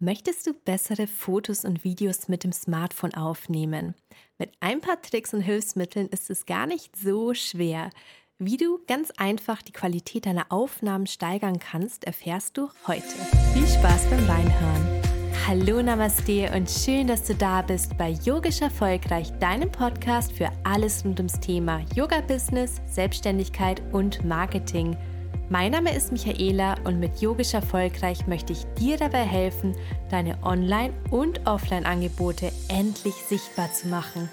Möchtest du bessere Fotos und Videos mit dem Smartphone aufnehmen? Mit ein paar Tricks und Hilfsmitteln ist es gar nicht so schwer. Wie du ganz einfach die Qualität deiner Aufnahmen steigern kannst, erfährst du heute. Viel Spaß beim Reinhören. Hallo Namaste und schön, dass du da bist bei Yogisch Erfolgreich, deinem Podcast für alles rund ums Thema Yoga-Business, Selbstständigkeit und Marketing – mein Name ist Michaela und mit Yogisch Erfolgreich möchte ich dir dabei helfen, deine Online- und Offline-Angebote endlich sichtbar zu machen.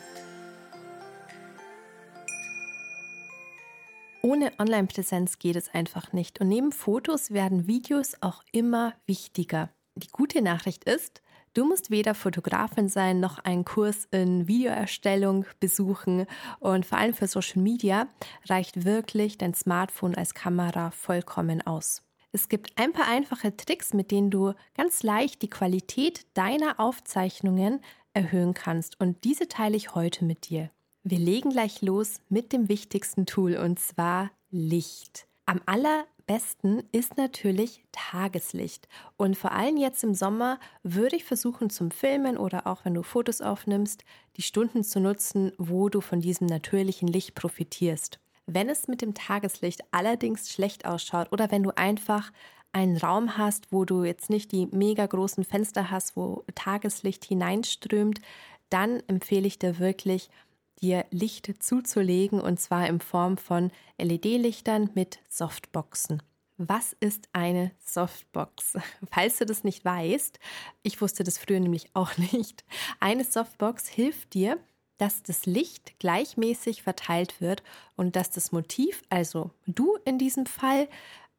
Ohne Online-Präsenz geht es einfach nicht und neben Fotos werden Videos auch immer wichtiger. Die gute Nachricht ist, Du musst weder Fotografin sein noch einen Kurs in Videoerstellung besuchen und vor allem für Social Media reicht wirklich dein Smartphone als Kamera vollkommen aus. Es gibt ein paar einfache Tricks, mit denen du ganz leicht die Qualität deiner Aufzeichnungen erhöhen kannst und diese teile ich heute mit dir. Wir legen gleich los mit dem wichtigsten Tool und zwar Licht. Am aller besten ist natürlich Tageslicht. Und vor allem jetzt im Sommer würde ich versuchen zum Filmen oder auch wenn du Fotos aufnimmst, die Stunden zu nutzen, wo du von diesem natürlichen Licht profitierst. Wenn es mit dem Tageslicht allerdings schlecht ausschaut oder wenn du einfach einen Raum hast, wo du jetzt nicht die mega großen Fenster hast, wo Tageslicht hineinströmt, dann empfehle ich dir wirklich, dir Licht zuzulegen und zwar in Form von LED-Lichtern mit Softboxen. Was ist eine Softbox? Falls du das nicht weißt, ich wusste das früher nämlich auch nicht. Eine Softbox hilft dir, dass das Licht gleichmäßig verteilt wird und dass das Motiv, also du in diesem Fall,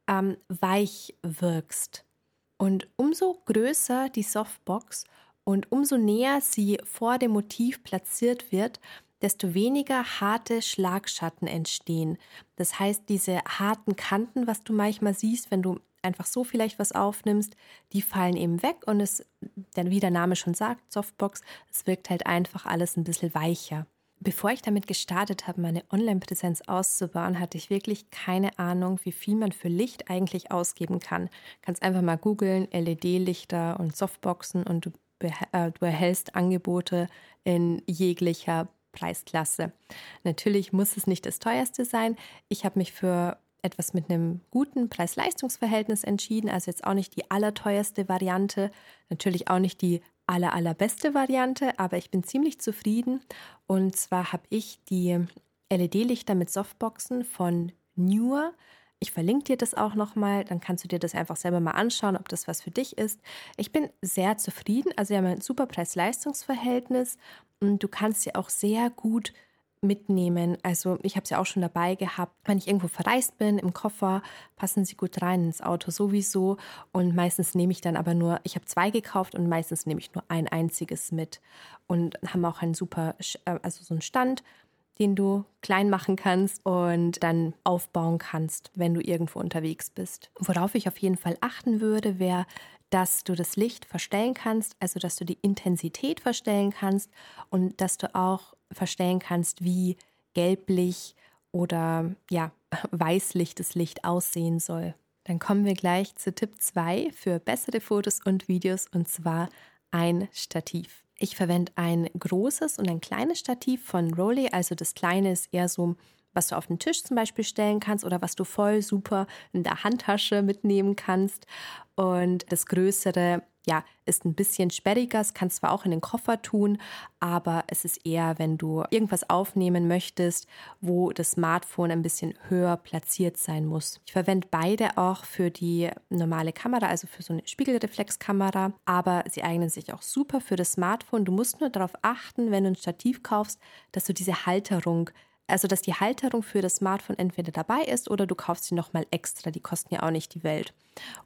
ähm, weich wirkst. Und umso größer die Softbox und umso näher sie vor dem Motiv platziert wird, desto weniger harte Schlagschatten entstehen. Das heißt, diese harten Kanten, was du manchmal siehst, wenn du einfach so vielleicht was aufnimmst, die fallen eben weg und es, wie der Name schon sagt, Softbox, es wirkt halt einfach alles ein bisschen weicher. Bevor ich damit gestartet habe, meine Online-Präsenz auszubauen, hatte ich wirklich keine Ahnung, wie viel man für Licht eigentlich ausgeben kann. Kannst einfach mal googeln, LED-Lichter und Softboxen und du, äh, du erhältst Angebote in jeglicher Preisklasse. Natürlich muss es nicht das teuerste sein. Ich habe mich für etwas mit einem guten Preis-Leistungs-Verhältnis entschieden, also jetzt auch nicht die allerteuerste Variante, natürlich auch nicht die aller allerbeste Variante, aber ich bin ziemlich zufrieden und zwar habe ich die LED-Lichter mit Softboxen von Newer ich verlinke dir das auch nochmal, dann kannst du dir das einfach selber mal anschauen, ob das was für dich ist. Ich bin sehr zufrieden, also wir haben ein super Preis-Leistungs-Verhältnis und du kannst sie auch sehr gut mitnehmen. Also ich habe sie auch schon dabei gehabt, wenn ich irgendwo verreist bin, im Koffer, passen sie gut rein ins Auto sowieso. Und meistens nehme ich dann aber nur, ich habe zwei gekauft und meistens nehme ich nur ein einziges mit. Und haben auch einen super, äh, also so einen Stand, den du klein machen kannst und dann aufbauen kannst, wenn du irgendwo unterwegs bist. Worauf ich auf jeden Fall achten würde, wäre, dass du das Licht verstellen kannst, also dass du die Intensität verstellen kannst und dass du auch verstellen kannst, wie gelblich oder ja, weißlich das Licht aussehen soll. Dann kommen wir gleich zu Tipp 2 für bessere Fotos und Videos und zwar ein Stativ. Ich verwende ein großes und ein kleines Stativ von Rolly. Also das kleine ist eher so, was du auf den Tisch zum Beispiel stellen kannst oder was du voll super in der Handtasche mitnehmen kannst. Und das größere ja, ist ein bisschen sperriger. Es kannst zwar auch in den Koffer tun, aber es ist eher, wenn du irgendwas aufnehmen möchtest, wo das Smartphone ein bisschen höher platziert sein muss. Ich verwende beide auch für die normale Kamera, also für so eine Spiegelreflexkamera, aber sie eignen sich auch super für das Smartphone. Du musst nur darauf achten, wenn du ein Stativ kaufst, dass du diese Halterung also dass die Halterung für das Smartphone entweder dabei ist oder du kaufst sie nochmal extra. Die kosten ja auch nicht die Welt.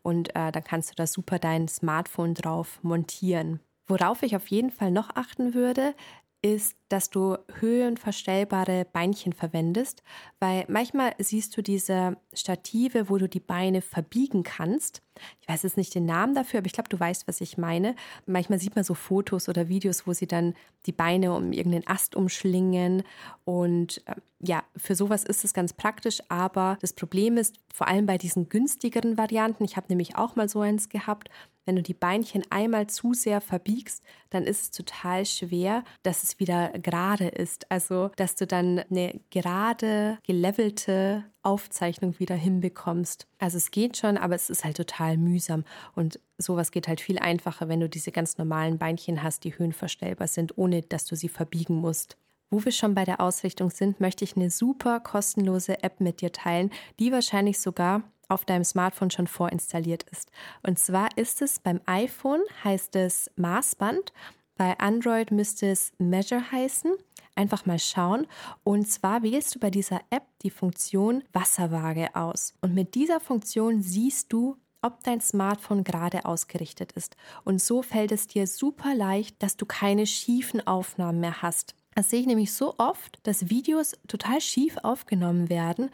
Und äh, dann kannst du da super dein Smartphone drauf montieren. Worauf ich auf jeden Fall noch achten würde, ist, dass du höhenverstellbare Beinchen verwendest, weil manchmal siehst du diese Stative, wo du die Beine verbiegen kannst. Ich weiß jetzt nicht den Namen dafür, aber ich glaube, du weißt, was ich meine. Manchmal sieht man so Fotos oder Videos, wo sie dann die Beine um irgendeinen Ast umschlingen. Und äh, ja, für sowas ist es ganz praktisch. Aber das Problem ist, vor allem bei diesen günstigeren Varianten, ich habe nämlich auch mal so eins gehabt, wenn du die Beinchen einmal zu sehr verbiegst, dann ist es total schwer, dass es wieder gerade ist. Also, dass du dann eine gerade, gelevelte Aufzeichnung wieder hinbekommst. Also es geht schon, aber es ist halt total mühsam. Und sowas geht halt viel einfacher, wenn du diese ganz normalen Beinchen hast, die höhenverstellbar sind, ohne dass du sie verbiegen musst. Wo wir schon bei der Ausrichtung sind, möchte ich eine super kostenlose App mit dir teilen, die wahrscheinlich sogar auf deinem Smartphone schon vorinstalliert ist. Und zwar ist es beim iPhone heißt es Maßband, bei Android müsste es Measure heißen. Einfach mal schauen. Und zwar wählst du bei dieser App die Funktion Wasserwaage aus. Und mit dieser Funktion siehst du, ob dein Smartphone gerade ausgerichtet ist. Und so fällt es dir super leicht, dass du keine schiefen Aufnahmen mehr hast. Das sehe ich nämlich so oft, dass Videos total schief aufgenommen werden.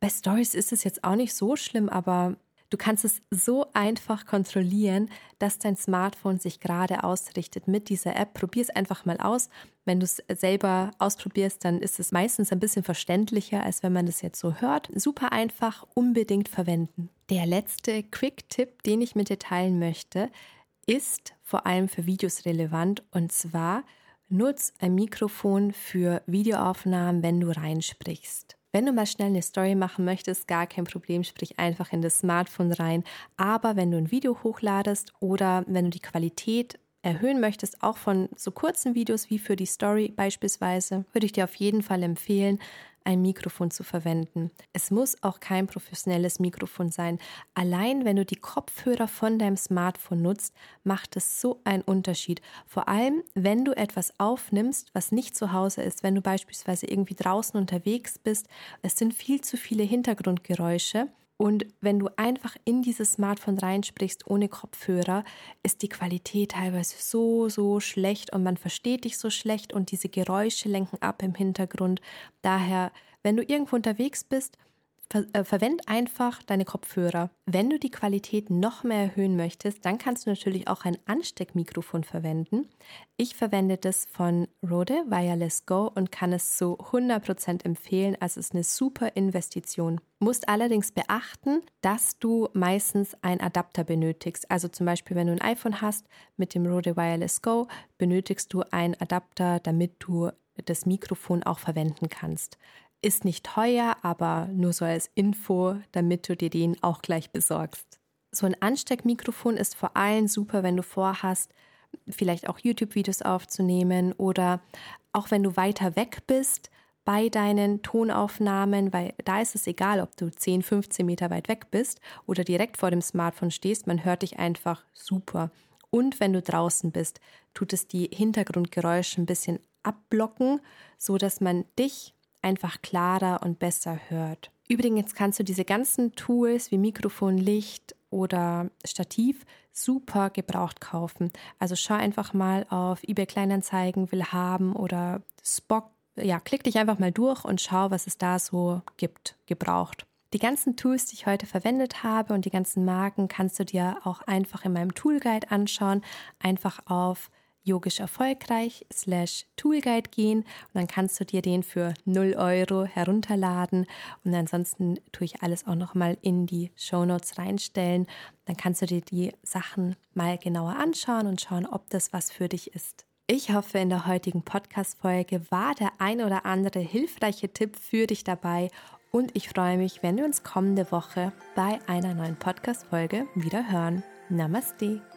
Bei Stories ist es jetzt auch nicht so schlimm, aber du kannst es so einfach kontrollieren, dass dein Smartphone sich gerade ausrichtet mit dieser App. Probier es einfach mal aus. Wenn du es selber ausprobierst, dann ist es meistens ein bisschen verständlicher, als wenn man das jetzt so hört. Super einfach, unbedingt verwenden. Der letzte Quick-Tipp, den ich mit dir teilen möchte, ist vor allem für Videos relevant und zwar Nutz ein Mikrofon für Videoaufnahmen, wenn du reinsprichst. Wenn du mal schnell eine Story machen möchtest, gar kein Problem, sprich einfach in das Smartphone rein. Aber wenn du ein Video hochladest oder wenn du die Qualität erhöhen möchtest, auch von so kurzen Videos wie für die Story beispielsweise, würde ich dir auf jeden Fall empfehlen, ein Mikrofon zu verwenden. Es muss auch kein professionelles Mikrofon sein. Allein wenn du die Kopfhörer von deinem Smartphone nutzt, macht es so einen Unterschied. Vor allem, wenn du etwas aufnimmst, was nicht zu Hause ist, wenn du beispielsweise irgendwie draußen unterwegs bist, es sind viel zu viele Hintergrundgeräusche und wenn du einfach in dieses Smartphone reinsprichst ohne Kopfhörer, ist die Qualität teilweise so, so schlecht und man versteht dich so schlecht und diese Geräusche lenken ab im Hintergrund. Daher, wenn du irgendwo unterwegs bist, Ver äh, verwend einfach deine Kopfhörer. Wenn du die Qualität noch mehr erhöhen möchtest, dann kannst du natürlich auch ein Ansteckmikrofon verwenden. Ich verwende das von Rode Wireless Go und kann es zu 100% empfehlen. Also es ist eine super Investition. Musst allerdings beachten, dass du meistens einen Adapter benötigst. Also zum Beispiel, wenn du ein iPhone hast mit dem Rode Wireless Go, benötigst du einen Adapter, damit du das Mikrofon auch verwenden kannst. Ist nicht teuer, aber nur so als Info, damit du dir den auch gleich besorgst. So ein Ansteckmikrofon ist vor allem super, wenn du vorhast, vielleicht auch YouTube-Videos aufzunehmen oder auch wenn du weiter weg bist bei deinen Tonaufnahmen, weil da ist es egal, ob du 10, 15 Meter weit weg bist oder direkt vor dem Smartphone stehst, man hört dich einfach super. Und wenn du draußen bist, tut es die Hintergrundgeräusche ein bisschen abblocken, so dass man dich einfach klarer und besser hört. Übrigens kannst du diese ganzen Tools wie Mikrofon, Licht oder Stativ super gebraucht kaufen. Also schau einfach mal auf eBay Kleinanzeigen, will haben oder Spock. Ja, klick dich einfach mal durch und schau, was es da so gibt, gebraucht. Die ganzen Tools, die ich heute verwendet habe und die ganzen Marken kannst du dir auch einfach in meinem Toolguide anschauen. Einfach auf yogisch erfolgreich slash Toolguide gehen und dann kannst du dir den für 0 Euro herunterladen und ansonsten tue ich alles auch nochmal in die Show Notes reinstellen. Dann kannst du dir die Sachen mal genauer anschauen und schauen, ob das was für dich ist. Ich hoffe, in der heutigen Podcast-Folge war der ein oder andere hilfreiche Tipp für dich dabei und ich freue mich, wenn wir uns kommende Woche bei einer neuen Podcast-Folge wieder hören. Namaste.